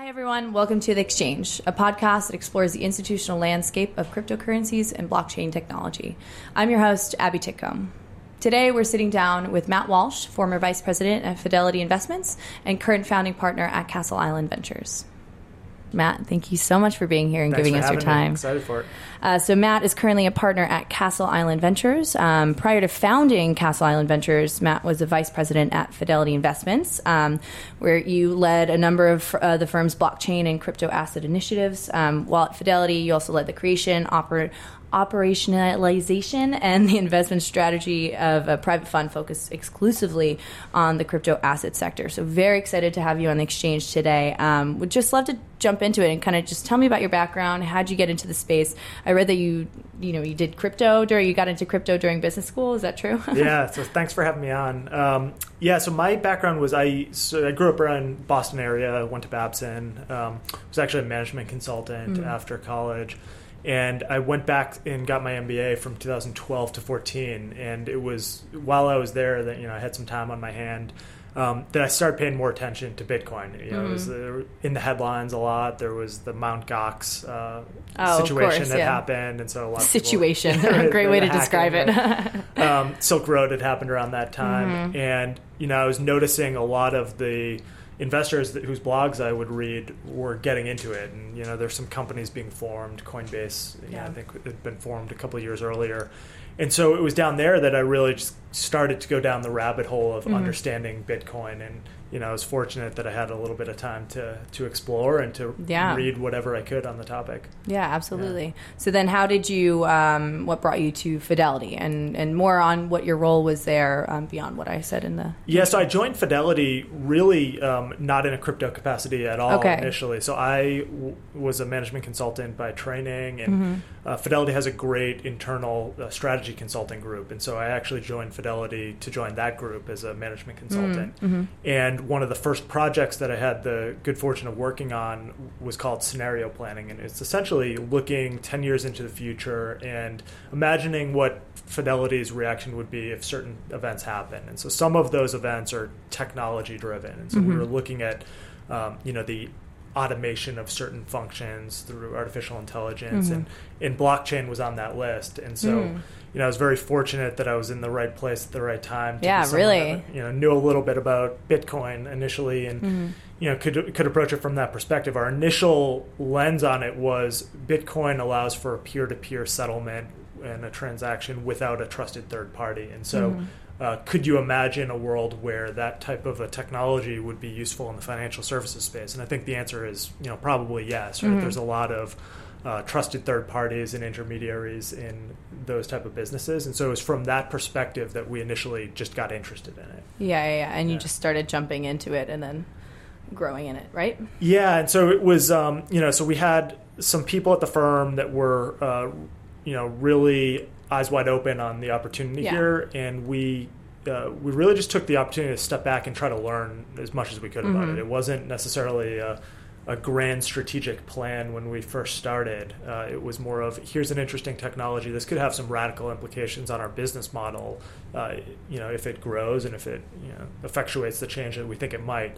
Hi, everyone. Welcome to The Exchange, a podcast that explores the institutional landscape of cryptocurrencies and blockchain technology. I'm your host, Abbey Titcomb. Today, we're sitting down with Matt Walsh, former vice president at Fidelity Investments and current founding partner at Castle Island Ventures. Matt, thank you so much for being here and Thanks giving us your having me. time. Excited for it. Uh, so Matt is currently a partner at Castle Island Ventures. Um, prior to founding Castle Island Ventures, Matt was a vice president at Fidelity Investments, um, where you led a number of uh, the firm's blockchain and crypto asset initiatives. Um, while at Fidelity, you also led the creation, oper- operationalization, and the investment strategy of a private fund focused exclusively on the crypto asset sector. So very excited to have you on the exchange today. Um, would just love to jump into it and kind of just tell me about your background. How'd you get into the space? I read that you, you know, you did crypto during you got into crypto during business school. Is that true? yeah, so thanks for having me on. Um, yeah, so my background was I so I grew up around Boston area, went to Babson, um, was actually a management consultant Mm-hmm. after college. And I went back and got my MBA from 2012 to 14. And it was while I was there that you know I had some time on my hand um, that I started paying more attention to Bitcoin. You know, it was Mm-hmm. uh, in the headlines a lot. There was the Mount Gox uh, Oh, situation course, that yeah. happened, and so a lot of people- Situation, Right, great way to describe it. um, Silk Road had happened around that time, Mm-hmm. and you know I was noticing a lot of the investors that, whose blogs I would read were getting into it, and you know there's some companies being formed. Coinbase, you know, Yeah. I think had been formed a couple of years earlier, and so it was down there that I really just started to go down the rabbit hole Mm-hmm. of understanding Bitcoin and. You know, I was fortunate that I had a little bit of time to, to explore and to Yeah. read whatever I could on the topic. Yeah, absolutely. So then, how did you? Um, what brought you to Fidelity, and and more on what your role was there um, beyond what I said in the. Yeah, so I joined Fidelity really um, not in a crypto capacity at all Okay. initially. So I w- was a management consultant by training, and Mm-hmm. uh, Fidelity has a great internal uh, strategy consulting group. And so I actually joined Fidelity to join that group as a management consultant. Mm-hmm. And one of the first projects that I had the good fortune of working on was called scenario planning. And it's essentially looking 10 years into the future and imagining what Fidelity's reaction would be if certain events happen. And so some of those events are technology driven. And so we mm-hmm. were looking at, um, you know, the automation of certain functions through artificial intelligence mm-hmm. and, and blockchain was on that list. And so, mm. You know, I was very fortunate that I was in the right place at the right time. To Yeah, really. that, you know, knew a little bit about Bitcoin initially and, mm-hmm. you know, could, could approach it from that perspective. Our initial lens on it was Bitcoin allows for a peer-to-peer settlement and a transaction without a trusted third party. And so mm-hmm. uh, could you imagine a world where that type of a technology would be useful in the financial services space? And I think the answer is, you know, probably yes. Right? Mm-hmm. There's a lot of uh, trusted third parties and intermediaries in those type of businesses, and so it was from that perspective that we initially just got interested in it. Yeah, yeah, yeah. and you just started jumping into it and then growing in it, right? Yeah, and so it was, um, you know, so we had some people at the firm that were, uh, you know, really eyes wide open on the opportunity Yeah. here, and we uh, we really just took the opportunity to step back and try to learn as much as we could about it. It wasn't necessarily a, a grand strategic plan when we first started. Uh, it was more of here's an interesting technology. This could have some radical implications on our business model. Uh, you know, if it grows and if it you know effectuates the change that we think it might.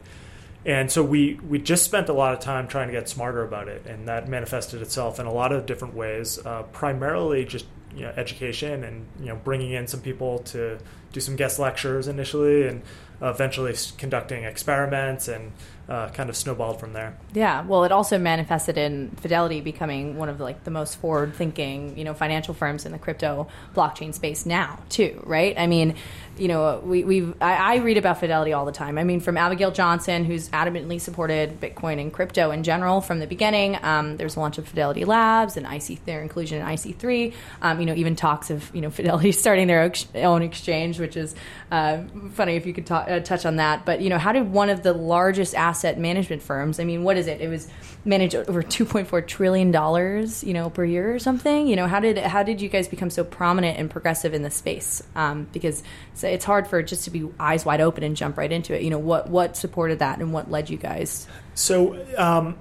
And so we, we just spent a lot of time trying to get smarter about it, and that manifested itself in a lot of different ways. Uh, primarily, just you know, education and you know bringing in some people to do some guest lectures initially, and eventually conducting experiments, and uh, kind of snowballed from there. Yeah, well, it also manifested in Fidelity becoming one of the, like the most forward-thinking, you know, financial firms in the crypto blockchain space now, too, right? I mean, you know, we we I, I read about Fidelity all the time. I mean, from Abigail Johnson, who's adamantly supported Bitcoin and crypto in general from the beginning. Um, there's a launch of Fidelity Labs and IC their inclusion in IC3. Um, you know, even talks of you know Fidelity starting their own exchange, which is uh, funny if you could ta- uh, touch on that. But you know, how did one of the largest asset management firms? I mean, what is it? It was managed over 2.4 trillion dollars, you know, per year or something. You know, how did how did you guys become so prominent and progressive in the space? Um, because it's, it's hard for just to be eyes wide open and jump right into it. You know, what what supported that and what led you guys? So, um,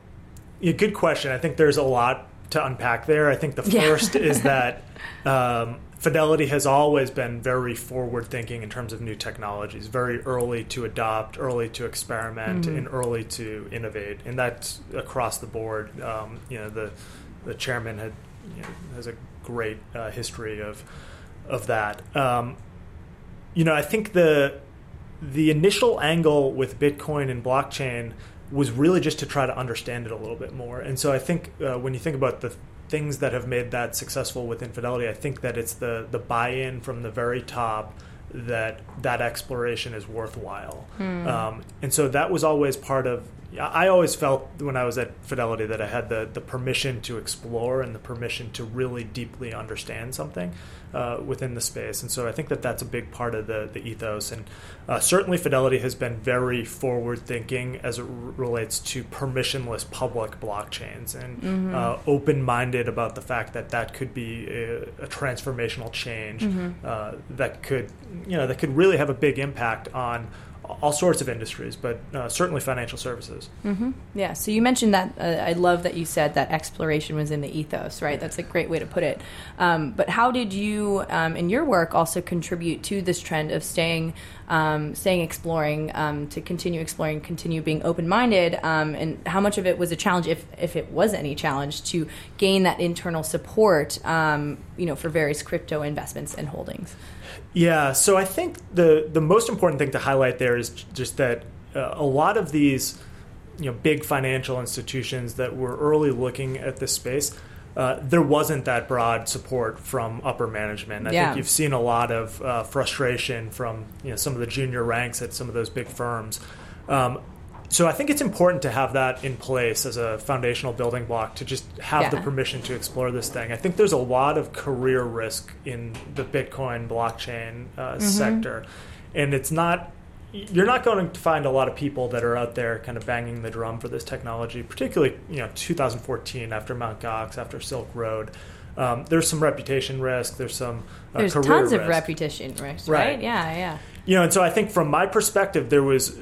yeah, good question. I think there's a lot to unpack there. I think the Yeah. first is that um, Fidelity has always been very forward thinking in terms of new technologies, very early to adopt, early to experiment, Mm-hmm. and early to innovate, and that's across the board. Um, you know, the the chairman had you know, has a great uh, history of of that. Um, you know, I think the the initial angle with Bitcoin and blockchain was really just to try to understand it a little bit more. And so I think uh, when you think about the things that have made that successful within Fidelity, I think that it's the the buy-in from the very top that that exploration is worthwhile. Um, and so that was always part of. I always felt when I was at Fidelity that I had the the permission to explore and the permission to really deeply understand something uh, within the space. And so I think that that's a big part of the the ethos. And uh, certainly Fidelity has been very forward thinking as it r- relates to permissionless public blockchains and uh, open minded about the fact that that could be a, a transformational change uh, that could you know that could really have a big impact on all sorts of industries, but uh, certainly financial services. Yeah. So you mentioned that. Uh, I love that you said that exploration was in the ethos. Right. That's a great way to put it. Um, but how did you, um, in your work, also contribute to this trend of staying, um, staying exploring, um, to continue exploring, continue being open minded, um, and how much of it was a challenge, if if it was any challenge, to gain that internal support, um, you know, for various crypto investments and holdings. Yeah, so I think the the most important thing to highlight there is just that uh, a lot of these you know big financial institutions that were early looking at this space. Uh, there wasn't that broad support from upper management. I Yeah. think you've seen a lot of uh, frustration from you know some of the junior ranks at some of those big firms. Um, so I think it's important to have that in place as a foundational building block to just have the permission to explore this thing. I think there's a lot of career risk in the Bitcoin blockchain uh, sector, and it's not. You're not going to find a lot of people that are out there kind of banging the drum for this technology, particularly you know 2014 after Mt. Gox, after Silk Road. Um, there's some reputation risk. There's some uh, There's career tons of reputation risk, Right. right? Yeah, yeah. You know, and so I think from my perspective, there was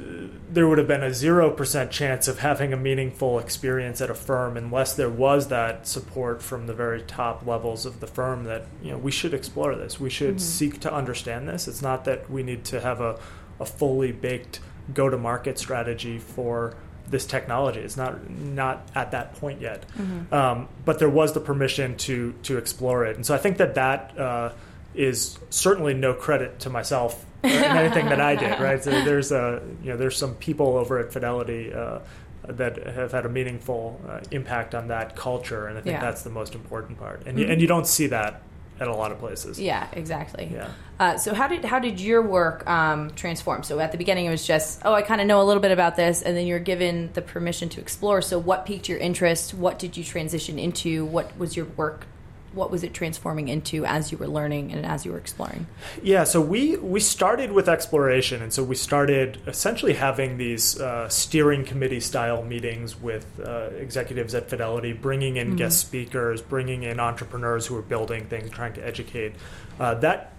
there would have been a zero percent chance of having a meaningful experience at a firm unless there was that support from the very top levels of the firm that you know we should explore this. We should seek to understand this. It's not that we need to have a, a fully baked go to market strategy for this technology. It's not not at that point yet. Um, but there was the permission to to explore it, and so I think that that uh, is certainly no credit to myself in anything that I did. Right? So there's a you know there's some people over at Fidelity. Uh, that have had a meaningful uh, impact on that culture, and I think Yeah. that's the most important part. And you, and you don't see that at a lot of places. Yeah, exactly. Yeah. Uh, so how did how did your work um, transform? So at the beginning it was just oh I kind of know a little bit about this, and then you're given the permission to explore. So what piqued your interest? What did you transition into? What was your work? What was it transforming into as you were learning and as you were exploring? Yeah, so we we started with exploration, and so we started essentially having these uh, steering committee style meetings with uh, executives at Fidelity, bringing in guest speakers, bringing in entrepreneurs who are building things, trying to educate. Uh, that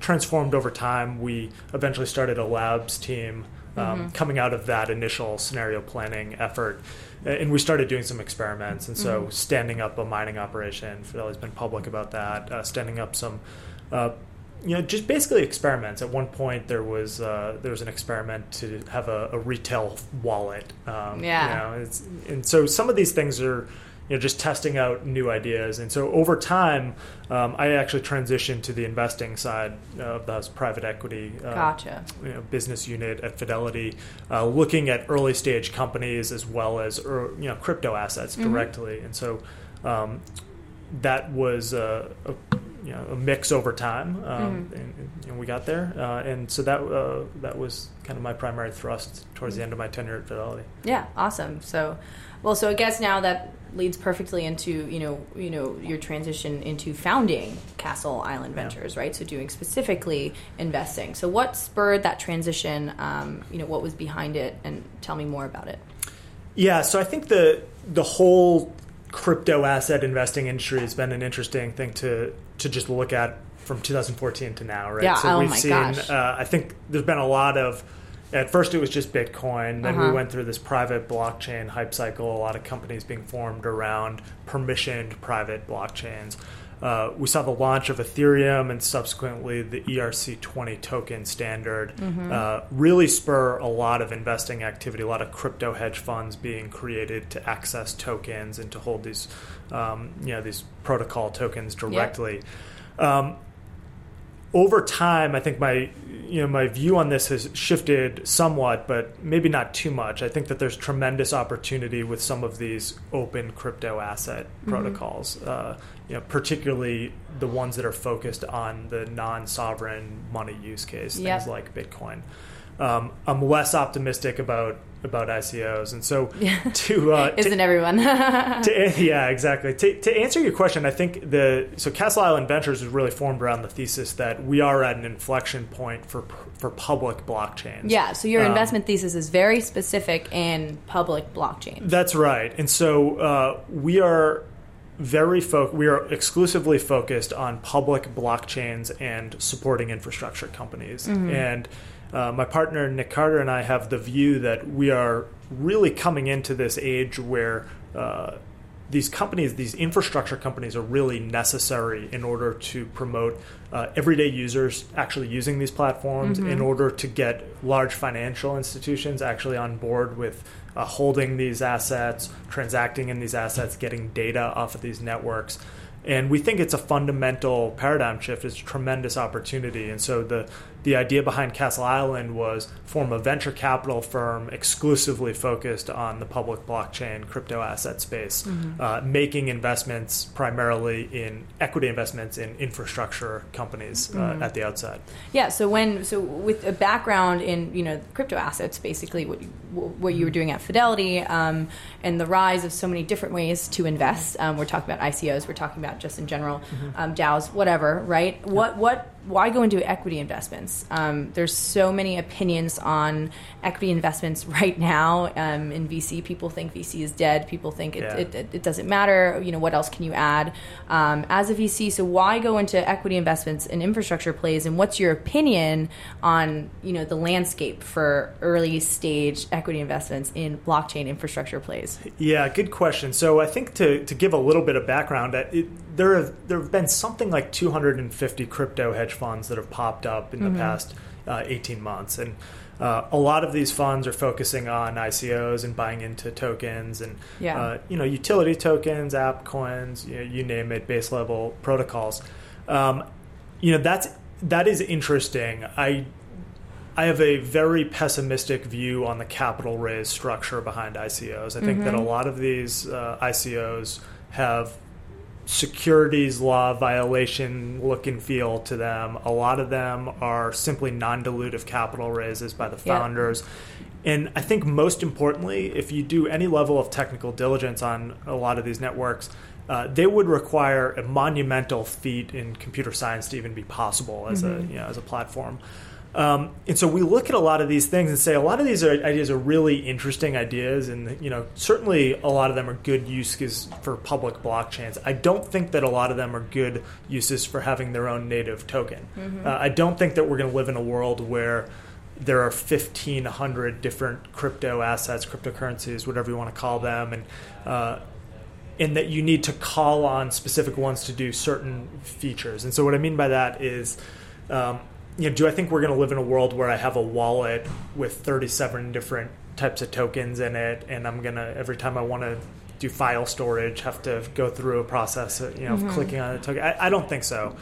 transformed over time. We eventually started a labs team. Um, Coming out of that initial scenario planning effort, and we started doing some experiments. And so, standing up a mining operation, Fidelity's been public about that. Uh, standing up some uh, you know, just basically experiments. At one point, there was uh, there was an experiment to have a, a retail wallet. Um, Yeah. You know, it's, and so some of these things are, you know, just testing out new ideas. And so over time, um, I actually transitioned to the investing side of the private equity. Uh, Gotcha. You know, business unit at Fidelity, uh, looking at early stage companies as well as you know crypto assets directly. And so um, that was a, a you know a mix over time, um, and, and we got there. Uh, and so that uh, that was kind of my primary thrust towards the end of my tenure at Fidelity. Yeah, awesome. So, well, so I guess now that leads perfectly into you know you know your transition into founding Castle Island Yeah. Ventures, right? So doing specifically investing. So what spurred that transition? Um, you know, what was behind it, and tell me more about it. Yeah, so I think the the whole crypto asset investing industry has been an interesting thing to to just look at from 2014 to now, right? Yeah, so oh we've my seen gosh. Uh, I think there's been a lot of at first it was just Bitcoin. Then Uh-huh. we went through this private blockchain hype cycle. A lot of companies being formed around permissioned private blockchains. Uh, we saw the launch of Ethereum and subsequently the ERC20 token standard uh, really spur a lot of investing activity, a lot of crypto hedge funds being created to access tokens and to hold these, um, you know, these protocol tokens directly. Um, over time, I think my you know my view on this has shifted somewhat, but maybe not too much. I think that there's tremendous opportunity with some of these open crypto asset protocols, uh, you know, particularly the ones that are focused on the non-sovereign money use case, Yep. things like Bitcoin. Um, I'm less optimistic about about ICOs, and so to uh, Isn't everyone? to, yeah, exactly. To, to answer your question, I think the so Castle Island Ventures was really formed around the thesis that we are at an inflection point for for public blockchains. yeah. So your Um, investment thesis is very specific in public blockchain. That's right. And so uh, we are very fo- we are exclusively focused on public blockchains and supporting infrastructure companies. And uh, my partner Nick Carter and I have the view that we are really coming into this age where uh, these companies, these infrastructure companies, are really necessary in order to promote uh, everyday users actually using these platforms, in order to get large financial institutions actually on board with uh, holding these assets, transacting in these assets, getting data off of these networks. And we think it's a fundamental paradigm shift. It's a tremendous opportunity. And so the the idea behind Castle Island was form a venture capital firm exclusively focused on the public blockchain crypto asset space, uh, making investments primarily in equity investments in infrastructure companies uh, at the outset. Yeah. So when so with a background in you know crypto assets, basically what you, what you were doing at Fidelity, um, and the rise of so many different ways to invest. Um, we're talking about ICOs. We're talking about just in general um, DAOs, whatever. Right? What what why go into equity investments? Um, there's so many opinions on equity investments right now um, in VC. People think VC is dead. People think it, Yeah. it, it, it doesn't matter. You know, what else can you add um, as a VC? So why go into equity investments and infrastructure plays? And what's your opinion on you know the landscape for early stage equity investments in blockchain infrastructure plays? Yeah, good question. So I think to, to give a little bit of background, it, there have there have been something like 250 crypto hedge funds that have popped up in the past uh, 18 months, and uh, a lot of these funds are focusing on ICOs and buying into tokens and Yeah. uh, you know utility tokens, app coins, you, know, you name it, base level protocols. Um, you know that's that is interesting. I I have a very pessimistic view on the capital raise structure behind ICOs. I think that a lot of these uh, ICOs have securities law violation look and feel to them. A lot of them are simply non dilutive capital raises by the Yeah. founders. And I think most importantly, if you do any level of technical diligence on a lot of these networks, uh, they would require a monumental feat in computer science to even be possible as a you know as a platform. Um, and so we look at a lot of these things and say a lot of these are, ideas are really interesting ideas, and you know certainly a lot of them are good uses for public blockchains. I don't think that a lot of them are good uses for having their own native token. Uh, I don't think that we're going to live in a world where there are 1,500 different crypto assets, cryptocurrencies, whatever you want to call them, and uh, and that you need to call on specific ones to do certain features. And so, what I mean by that is, um, you know, do I think we're going to live in a world where I have a wallet with 37 different types of tokens in it, and I'm gonna every time I want to do file storage have to go through a process, of, you know, of clicking on a token? I, I don't think so.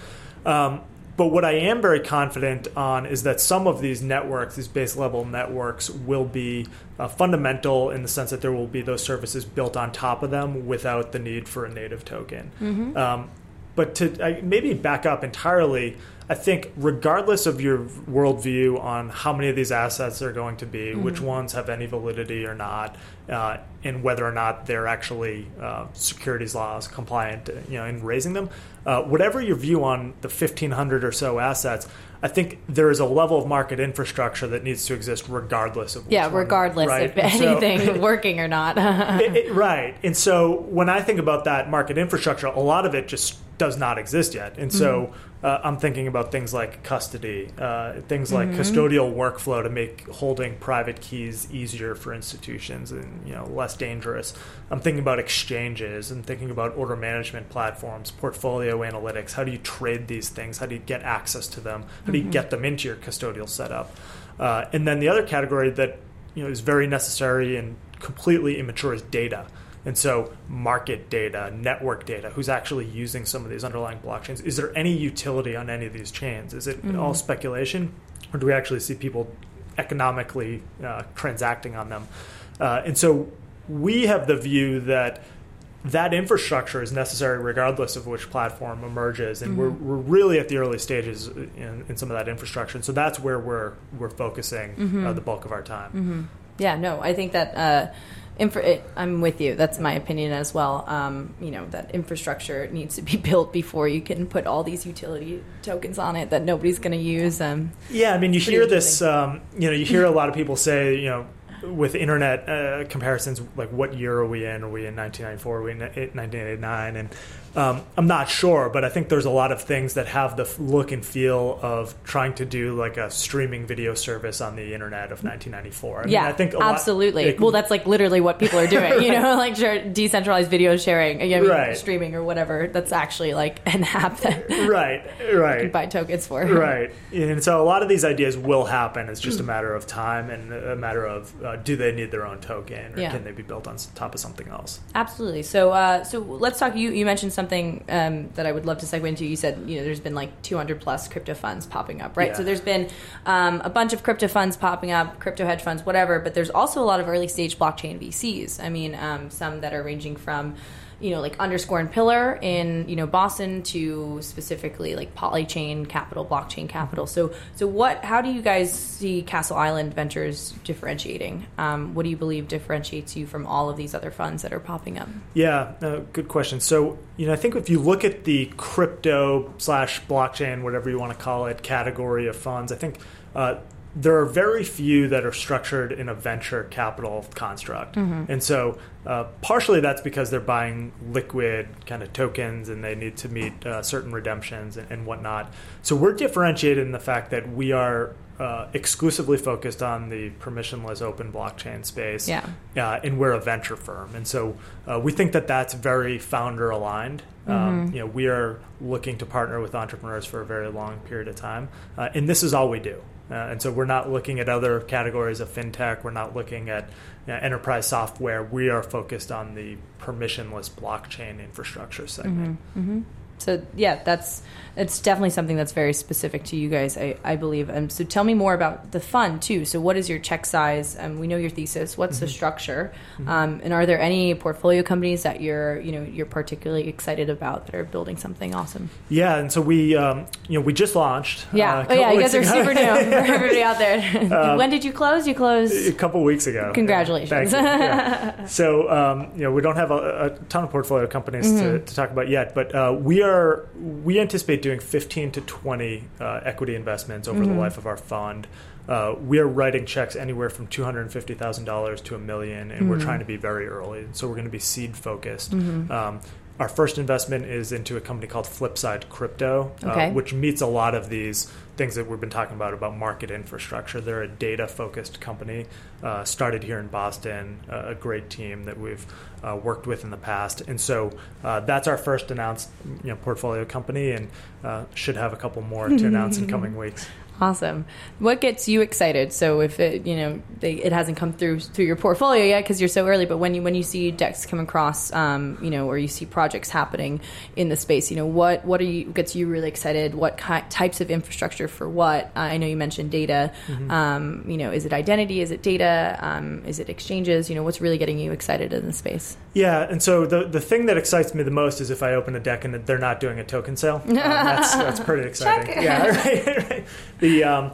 Um, but what I am very confident on is that some of these networks, these base level networks, will be uh, fundamental in the sense that there will be those services built on top of them without the need for a native token. Um, but to I, maybe back up entirely, I think regardless of your worldview on how many of these assets are going to be, which ones have any validity or not, uh, and whether or not they're actually uh, securities laws compliant, you know, in raising them, uh, whatever your view on the 1,500 or so assets, I think there is a level of market infrastructure that needs to exist regardless of Yeah, one, regardless right? if And so- anything working or not. it, it- right. And so when I think about that market infrastructure, a lot of it just does not exist yet. And so uh, I'm thinking about things like custody, uh, things like Mm-hmm. custodial workflow to make holding private keys easier for institutions and you know less dangerous. I'm thinking about exchanges and thinking about order management platforms, portfolio analytics. How do you trade these things? How do you get access to them? How do you get them into your custodial setup? Uh, and then the other category that you know is very necessary and completely immature is data. And so, market data, network data, who's actually using some of these underlying blockchains? Is there any utility on any of these chains? Is it all speculation, or do we actually see people economically uh, transacting on them? Uh, and so, we have the view that that infrastructure is necessary regardless of which platform emerges, and we're, we're really at the early stages in, in some of that infrastructure. And so, that's where we're we're focusing uh, the bulk of our time. Yeah, no, I think that uh, infra- I'm with you. That's my opinion as well. Um, you know that infrastructure needs to be built before you can put all these utility tokens on it that nobody's going to use. Um, Yeah, I mean, you hear this. Um, you know, you hear a lot of people say, you know, with internet uh, comparisons, like what year are we in? Are we in 1994? Are we in 1989? And um, I'm not sure, but I think there's a lot of things that have the look and feel of trying to do like a streaming video service on the internet of 1994. I mean, yeah, I think a lot- absolutely. it- well, that's like literally what people are doing. You know, like decentralized video sharing, I mean, Right. streaming or whatever. That's actually like an app that you right, right. can buy tokens for. right and so a lot of these ideas will happen it's just a matter of time and a matter of uh, do they need their own token or Yeah. can they be built on top of something else Absolutely. So, uh, so let's talk. You you mentioned something um, that I would love to segue into. You said you know there's been like 200 plus crypto funds popping up, right? Yeah. So there's been um, a bunch of crypto funds popping up, crypto hedge funds, whatever. But there's also a lot of early stage blockchain VCs. I mean, um, some that are ranging from you know like underscore and pillar in you know Boston to specifically like Polychain Capital, Blockchain Capital. So so what? How do you guys see Castle Island Ventures differentiating? Um, what do you believe differentiates you from all of these other funds that are popping up? Yeah, uh, good question. So, you know, I think if you look at the crypto slash blockchain, whatever you want to call it, category of funds, I think uh, there are very few that are structured in a venture capital construct. And so, uh, partially that's because they're buying liquid kind of tokens and they need to meet uh, certain redemptions and, and whatnot. So, we're differentiated in the fact that we are. Uh, exclusively focused on the permissionless open blockchain space Yeah. uh, and we're a venture firm, and so uh, we think that that's very founder aligned. Um, you know, we are looking to partner with entrepreneurs for a very long period of time, uh, and this is all we do. Uh, and so we're not looking at other categories of fintech. We're not looking at enterprise software. We are focused on the permissionless blockchain infrastructure segment. So yeah, that's it's definitely something that's very specific to you guys, I, I believe. And so tell me more about the fund too. So what is your check size? Um, we know your thesis. What's the structure? Um, and are there any portfolio companies that you're you know you're particularly excited about that are building something awesome? Yeah, and so we, um, you know, we just launched. Yeah. uh, oh yeah, you guys are super new for everybody out there. when did you close? You closed a couple weeks ago. Congratulations. You. Yeah. so, um, you know, we don't have a, a ton of portfolio companies to, Mm-hmm. to talk about yet, but uh, we are we anticipate doing 15 to 20 uh, equity investments over Mm-hmm. the life of our fund. Uh, we are writing checks anywhere from two hundred fifty thousand dollars to a million, and Mm-hmm. we're trying to be very early. So we're going to be seed focused. Um, our first investment is into a company called Flipside Crypto, Okay. uh, which meets a lot of these things that we've been talking about about market infrastructure. They're a data focused company, uh, started here in Boston, uh, a great team that we've uh, worked with in the past, and so uh, that's our first announced you know portfolio company, and uh, should have a couple more to announce in coming weeks. Awesome. What gets you excited? So if it, you know, they, it hasn't come through through your portfolio yet because you're so early, but when you when you see decks come across, um, you know, or you see projects happening in the space, you know, what what are you gets you really excited? What ki- types of infrastructure for what? Uh, I know you mentioned data. Um, you know, is it identity? Is it data? Um, is it exchanges? You know, what's really getting you excited in the space? Yeah, and so the the thing that excites me the most is if I open a deck and they're not doing a token sale. Um, that's that's pretty exciting. Yeah, right, right. The um,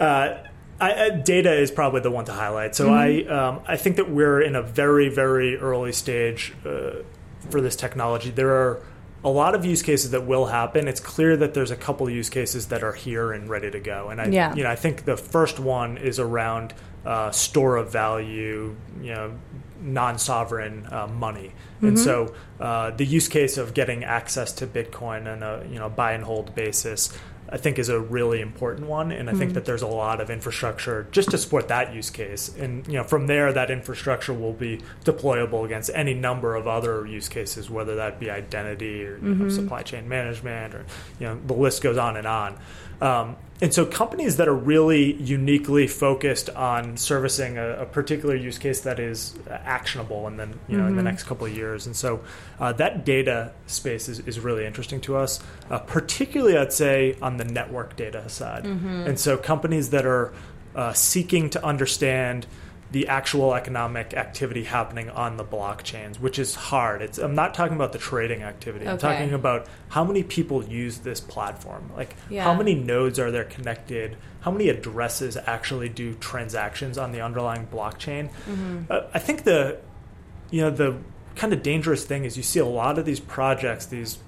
uh, I, uh, data is probably the one to highlight. So I um, I think that we're in a very very early stage uh, for this technology. There are a lot of use cases that will happen. It's clear that there's a couple use cases that are here and ready to go. And I Yeah. you know I think the first one is around uh, store of value, you know, non-sovereign uh, money. Mm-hmm. And so uh, the use case of getting access to Bitcoin on a you know buy and hold basis I think is a really important one, and I mm-hmm. think that there's a lot of infrastructure just to support that use case. And you know, from there, that infrastructure will be deployable against any number of other use cases, whether that be identity or mm-hmm. know, supply chain management, or you know, the list goes on and on. Um, and so companies that are really uniquely focused on servicing a, a, particular use case that is actionable and then you know mm-hmm. in the mm-hmm. next couple of years and so uh, that data space is, is really interesting to us uh, particularly i'd say on the network data side mm-hmm. and so companies that are uh, seeking to understand the actual economic activity happening on the blockchains, which is hard. It's, I'm not talking about the trading activity. Okay. I'm talking about how many people use this platform. Like, yeah. how many nodes are there connected? How many addresses actually do transactions on the underlying blockchain? Mm-hmm. Uh, I think the, you know, the kind of dangerous thing is you see a lot of these projects, these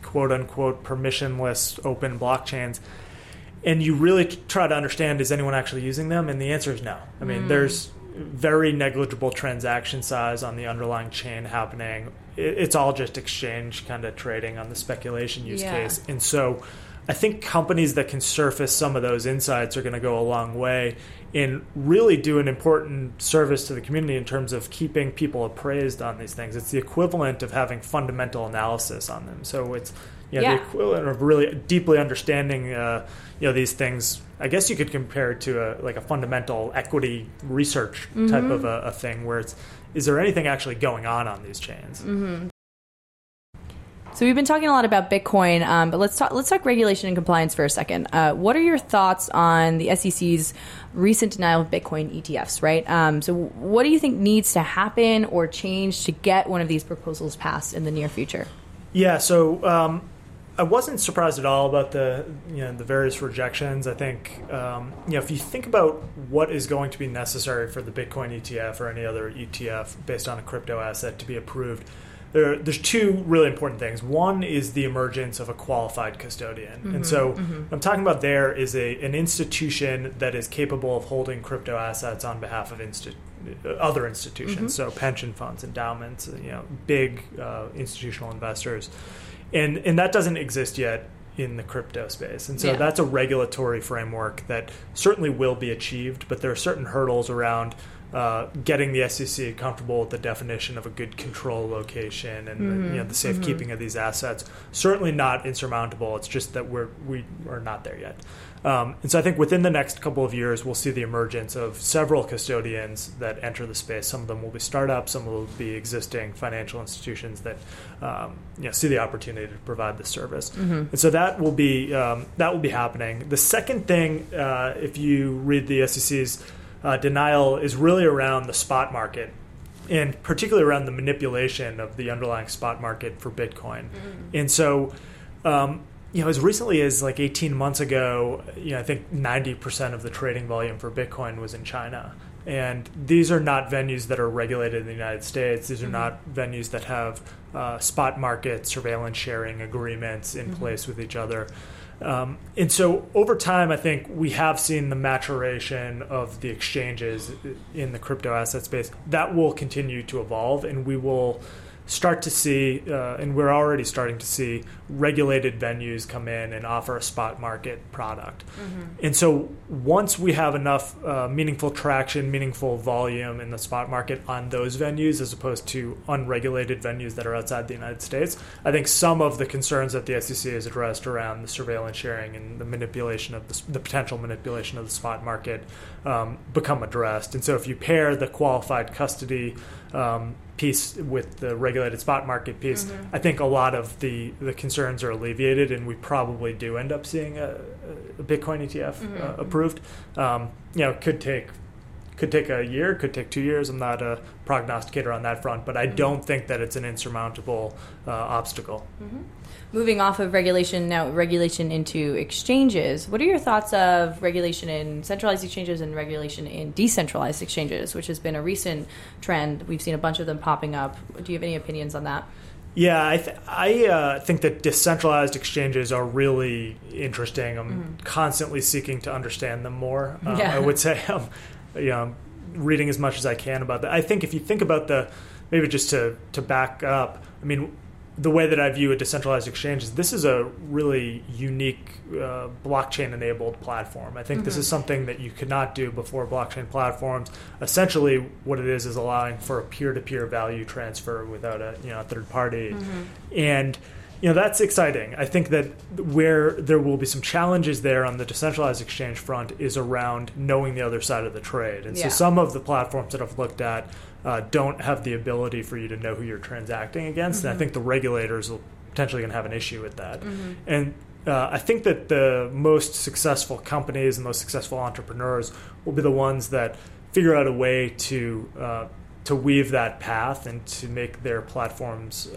quote unquote permissionless open blockchains and you really try to understand is anyone actually using them and the answer is no i mean mm. there's very negligible transaction size on the underlying chain happening. It's all just exchange kind of trading on the speculation use yeah. case. And so I think companies that can surface some of those insights are going to go a long way in really do an important service to the community in terms of keeping people appraised on these things. It's the equivalent of having fundamental analysis on them. So it's you know, yeah. the equivalent of really deeply understanding uh, you know these things I guess you could compare it to a like a fundamental equity research mm-hmm. type of a, a, thing where it's is there anything actually going on on these chains? Mm-hmm. So we've been talking a lot about Bitcoin, um, but let's talk let's talk regulation and compliance for a second. Uh, what are your thoughts on the SEC's recent denial of Bitcoin ETFs? Right. Um, so what do you think needs to happen or change to get one of these proposals passed in the near future? Yeah. So. Um, I wasn't surprised at all about the you know the various rejections. I think um, you know if you think about what is going to be necessary for the Bitcoin ETF or any other ETF based on a crypto asset to be approved, there, there's two really important things. One is the emergence of a qualified custodian, mm-hmm, and so mm-hmm. I'm talking about there is a an institution that is capable of holding crypto assets on behalf of insti- other institutions, mm-hmm. so pension funds, endowments, you know, big uh, institutional investors and and that doesn't exist yet in the crypto space. And so yeah. that's a regulatory framework that certainly will be achieved, but there are certain hurdles around uh, getting the SEC comfortable with the definition of a good control location and mm-hmm. you know, the safekeeping mm-hmm. of these assets. Certainly not insurmountable. It's just that we're we are not there yet. Um, and so I think within the next couple of years, we'll see the emergence of several custodians that enter the space. Some of them will be startups, some will be existing financial institutions that um, you know, see the opportunity to provide the service. Mm-hmm. And so that will be um, that will be happening. The second thing, uh, if you read the SEC's uh, denial, is really around the spot market and particularly around the manipulation of the underlying spot market for Bitcoin. Mm-hmm. And so, um, you know, as recently as like 18 months ago, you know, I think 90% of the trading volume for Bitcoin was in China. And these are not venues that are regulated in the United States. These are mm-hmm. not venues that have uh, spot market surveillance sharing agreements in mm-hmm. place with each other. Um, and so over time, I think we have seen the maturation of the exchanges in the crypto asset space. That will continue to evolve, and we will start to see, uh, and we're already starting to see, regulated venues come in and offer a spot market product. Mm-hmm. And so once we have enough uh, meaningful traction, meaningful volume in the spot market on those venues, as opposed to unregulated venues that are outside the United States, I think some of the concerns that the SEC has addressed around the surveillance sharing and the manipulation of the, the potential manipulation of the spot market um, become addressed. And so if you pair the qualified custody um, piece with the regulated spot market piece, mm-hmm. I think a lot of the, the concerns are alleviated, and we probably do end up seeing a, a Bitcoin ETF mm-hmm. uh, approved. Um, you know, could take could take a year, could take two years. I'm not a prognosticator on that front, but I mm-hmm. don't think that it's an insurmountable uh, obstacle. Moving off of regulation now regulation into exchanges what are your thoughts of regulation in centralized exchanges and regulation in decentralized exchanges which has been a recent trend we've seen a bunch of them popping up do you have any opinions on that yeah, I, th- I uh, think that decentralized exchanges are really interesting. I'm mm-hmm. constantly seeking to understand them more. Um, yeah. I would say um, you know, reading as much as I can about that. I think if you think about the maybe just to to back up, I mean, the way that I view a decentralized exchange is this is a really unique uh, blockchain enabled platform. I think mm-hmm. this is something that you could not do before blockchain platforms. Essentially, what it is is allowing for a peer to peer value transfer without a you know a third party, mm-hmm. and you know that's exciting. I think that where there will be some challenges there on the decentralized exchange front is around knowing the other side of the trade, and yeah. so some of the platforms that I've looked at uh, don't have the ability for you to know who you're transacting against. Mm-hmm. And I mm-hmm. think the regulators will potentially going to have an issue with that. Mm-hmm. And uh, I think that the most successful companies and most successful entrepreneurs will be the ones that figure out a way to uh, to weave that path and to make their platforms.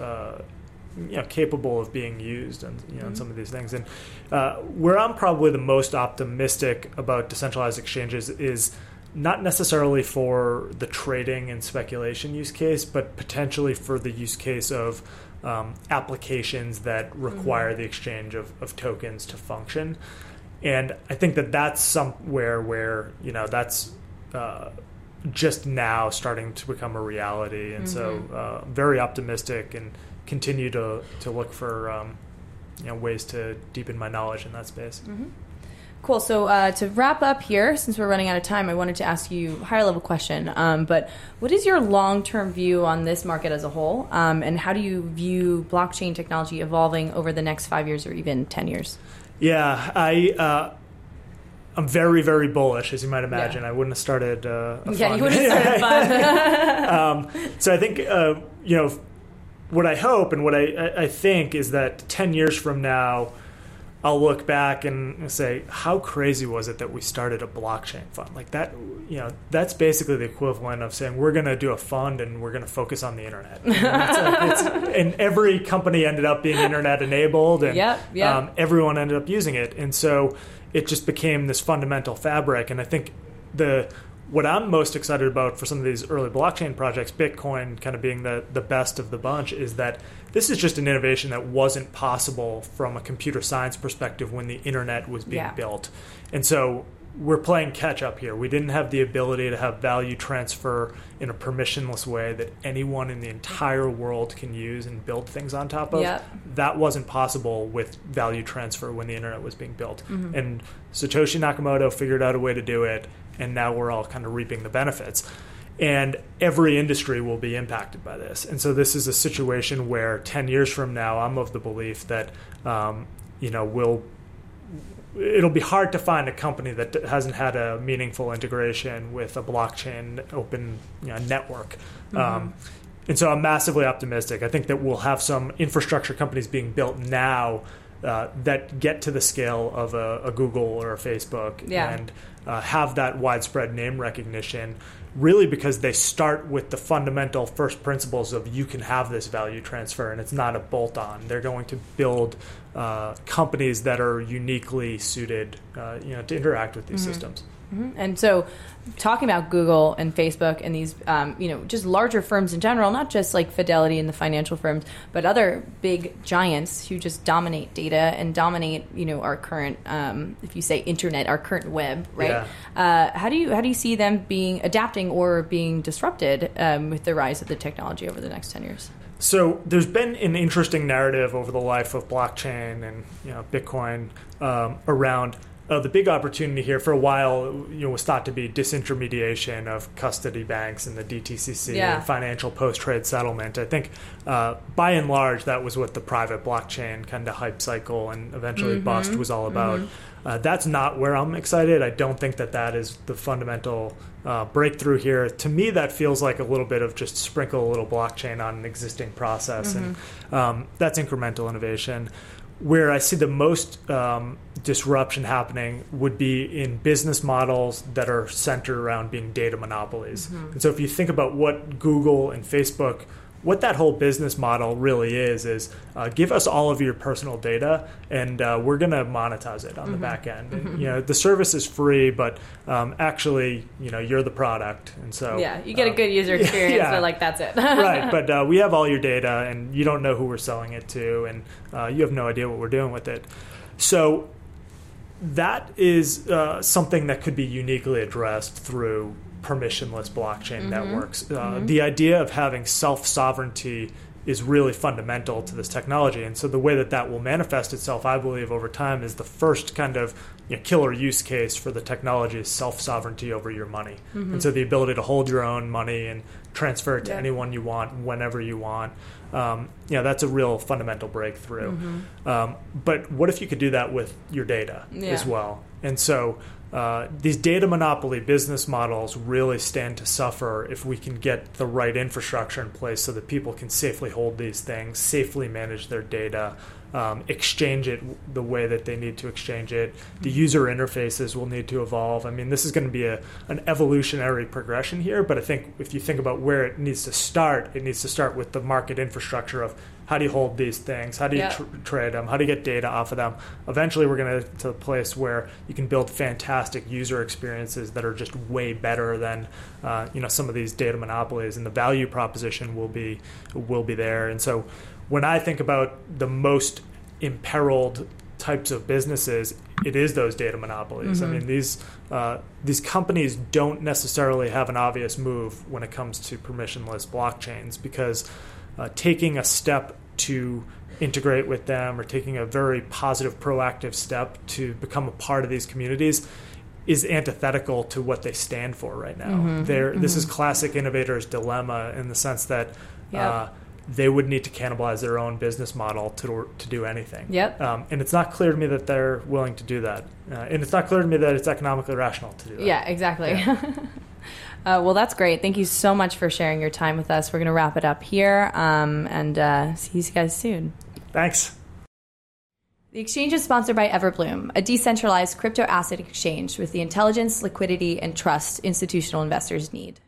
You know, capable of being used and you know, mm-hmm. some of these things. And uh, where I'm probably the most optimistic about decentralized exchanges is not necessarily for the trading and speculation use case, but potentially for the use case of um, applications that require mm-hmm. the exchange of, of tokens to function. And I think that that's somewhere where, you know, that's uh, just now starting to become a reality. And mm-hmm. so, uh, very optimistic and continue to, to look for, um, you know, ways to deepen my knowledge in that space. Mm-hmm. Cool. So uh, to wrap up here, since we're running out of time, I wanted to ask you a higher level question. Um, but what is your long term view on this market as a whole, um, and how do you view blockchain technology evolving over the next five years or even ten years? Yeah, I. Uh, I'm very, very bullish, as you might imagine. Yeah. I wouldn't have started uh, yeah, you wouldn't have started um, so I think, uh, you know, what I hope and what I, I think is that 10 years from now, I'll look back and say, how crazy was it that we started a blockchain fund? Like that, you know, that's basically the equivalent of saying we're going to do a fund and we're going to focus on the internet. like, and every company ended up being internet enabled, and yep, yep. Um, everyone ended up using it. And so it just became this fundamental fabric. And I think the what I'm most excited about for some of these early blockchain projects, Bitcoin kind of being the, the best of the bunch, is that this is just an innovation that wasn't possible from a computer science perspective when the internet was being yeah. built. And so we're playing catch up here. We didn't have the ability to have value transfer in a permissionless way that anyone in the entire world can use and build things on top of. Yep. That wasn't possible with value transfer when the internet was being built. Mm-hmm. And Satoshi Nakamoto figured out a way to do it, and now we're all kind of reaping the benefits. And every industry will be impacted by this. And so this is a situation where 10 years from now, I'm of the belief that, um, you know, we'll it'll be hard to find a company that hasn't had a meaningful integration with a blockchain open you know, network. Mm-hmm. Um, and so I'm massively optimistic. I think that we'll have some infrastructure companies being built now uh, that get to the scale of a, a Google or a Facebook yeah. and uh, have that widespread name recognition really because they start with the fundamental first principles of you can have this value transfer and it's not a bolt on. They're going to build uh, companies that are uniquely suited uh, you know, to interact with these mm-hmm. systems. Mm-hmm. And so, talking about Google and Facebook and these, um, you know, just larger firms in general, not just like Fidelity and the financial firms, but other big giants who just dominate data and dominate, you know, our current, um, if you say internet, our current web, right? Yeah. Uh, how do you how do you see them being adapting or being disrupted um, with the rise of the technology over the next ten years? So there's been an interesting narrative over the life of blockchain and you know Bitcoin um, around uh, the big opportunity here for a while, you know, was thought to be disintermediation of custody banks and the DTCC yeah. and financial post-trade settlement. I think, uh, by and large, that was what the private blockchain kind of hype cycle and eventually mm-hmm. bust was all about. Mm-hmm. Uh, that's not where I'm excited. I don't think that that is the fundamental uh, breakthrough here. To me, that feels like a little bit of just sprinkle a little blockchain on an existing process, mm-hmm. and um, that's incremental innovation where I see the most um, disruption happening would be in business models that are centered around being data monopolies. Mm-hmm. And so, if you think about what Google and Facebook what that whole business model really is is uh, give us all of your personal data and uh, we're going to monetize it on mm-hmm. the back end and, mm-hmm. you know the service is free but um, actually you know you're the product and so yeah you get um, a good user experience yeah. but like that's it right but uh, we have all your data and you don't know who we're selling it to and uh, you have no idea what we're doing with it so that is uh, something that could be uniquely addressed through permissionless blockchain mm-hmm. networks. Uh, mm-hmm. The idea of having self sovereignty is really fundamental to this technology. And so the way that that will manifest itself, I believe, over time is the first kind of you know, killer use case for the technology is self sovereignty over your money. Mm-hmm. And so the ability to hold your own money and transfer it to yeah. anyone you want whenever you want. Um, yeah, that's a real fundamental breakthrough. Mm-hmm. Um, but what if you could do that with your data yeah. as well? And so uh, these data monopoly business models really stand to suffer if we can get the right infrastructure in place so that people can safely hold these things, safely manage their data, um, exchange it the way that they need to exchange it. The user interfaces will need to evolve. I mean, this is going to be a, an evolutionary progression here, but I think if you think about where it needs to start, it needs to start with the market infrastructure of how do you hold these things? How do you yep. tr- trade them? How do you get data off of them? Eventually, we're going to to a place where you can build fantastic user experiences that are just way better than uh, you know some of these data monopolies, and the value proposition will be will be there. And so, when I think about the most imperiled types of businesses, it is those data monopolies. Mm-hmm. I mean, these uh, these companies don't necessarily have an obvious move when it comes to permissionless blockchains because uh, taking a step to integrate with them or taking a very positive, proactive step to become a part of these communities is antithetical to what they stand for right now. Mm-hmm. Mm-hmm. This is classic innovators' dilemma in the sense that yep. uh, they would need to cannibalize their own business model to, to do anything. Yep. Um, and it's not clear to me that they're willing to do that. Uh, and it's not clear to me that it's economically rational to do that. Yeah, exactly. Yeah. Uh, well, that's great. Thank you so much for sharing your time with us. We're going to wrap it up here um, and uh, see you guys soon. Thanks. The exchange is sponsored by Everbloom, a decentralized crypto asset exchange with the intelligence, liquidity, and trust institutional investors need.